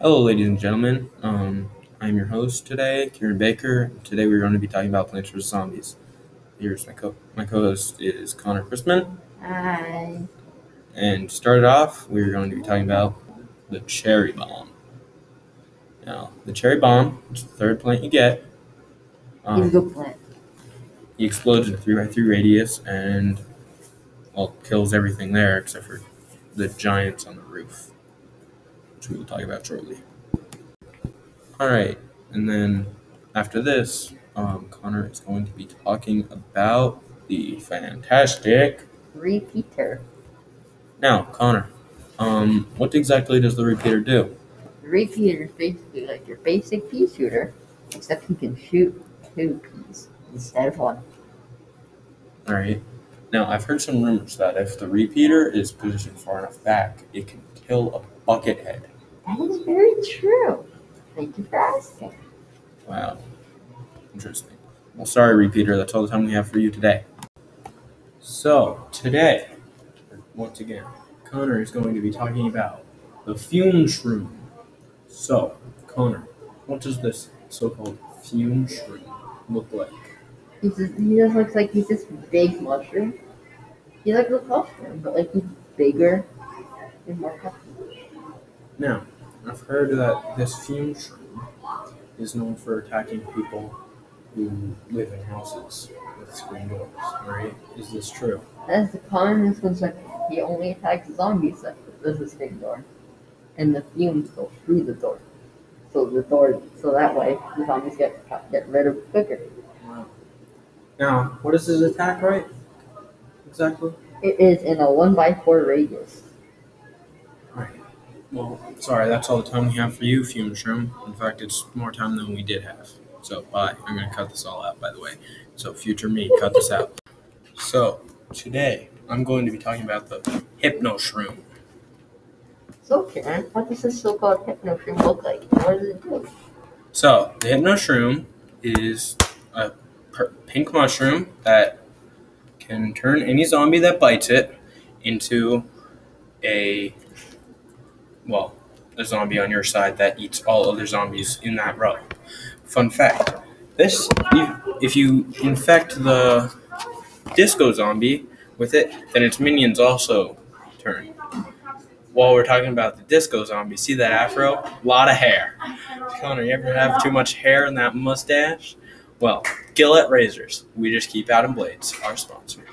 Hello, ladies and gentlemen. Um, I'm your host today, Kieran Baker. Today we're going to be talking about Plants vs. Zombies. Here's my co my co-host is Connor Chrisman. Hi. And to start it off, we're going to be talking about the cherry bomb. Now, the cherry bomb, which is the third plant you get, He's a um, good plant. he explodes in a three by three radius and well kills everything there except for the giants on the roof, which we will talk about shortly. All right, and then after this, um, Connor is going to be talking about the fantastic. Repeater. Now, Connor, um, what exactly does the repeater do? The repeater is basically like your basic pea shooter, except you can shoot two peas instead of one. All right. Now, I've heard some rumors that if the repeater is positioned far enough back, it can kill a bucket head. That is very true. Thank you for asking. Wow. Interesting. Well, sorry, repeater. That's all the time we have for you today. So, today, once again, Connor is going to be talking about the fume shroom. So, Connor, what does this so called fume shroom look like? He's just, he just looks like he's this big mushroom. He's like a mushroom, but like he's bigger and more hefty. Now, I've heard that this fume shroom is known for attacking people who live in houses with screen doors, right? Is this true? That's the common misconception. He only attacks zombies that there's a screen door, and the fumes go through the door. So the door, so that way the zombies get get rid of quicker. Wow. Now, what is his attack, right? Exactly? It is in a one by four radius. Well, sorry, that's all the time we have for you, Fume Shroom. In fact, it's more time than we did have. So, bye. I'm going to cut this all out, by the way. So, future me, cut this out. So, today, I'm going to be talking about the Hypno Shroom. So Karen, what does this so-called hypnoshroom look like? What does it do? So, the Hypno Shroom is a per- pink mushroom that can turn any zombie that bites it into a, well, a zombie on your side that eats all other zombies in that row. Fun fact this, if you infect the disco zombie with it, then its minions also turn. While we're talking about the disco zombie, see that afro? A lot of hair. Connor, you ever have too much hair in that mustache? Well, Gillette Razors. We just keep out in blades, our sponsor.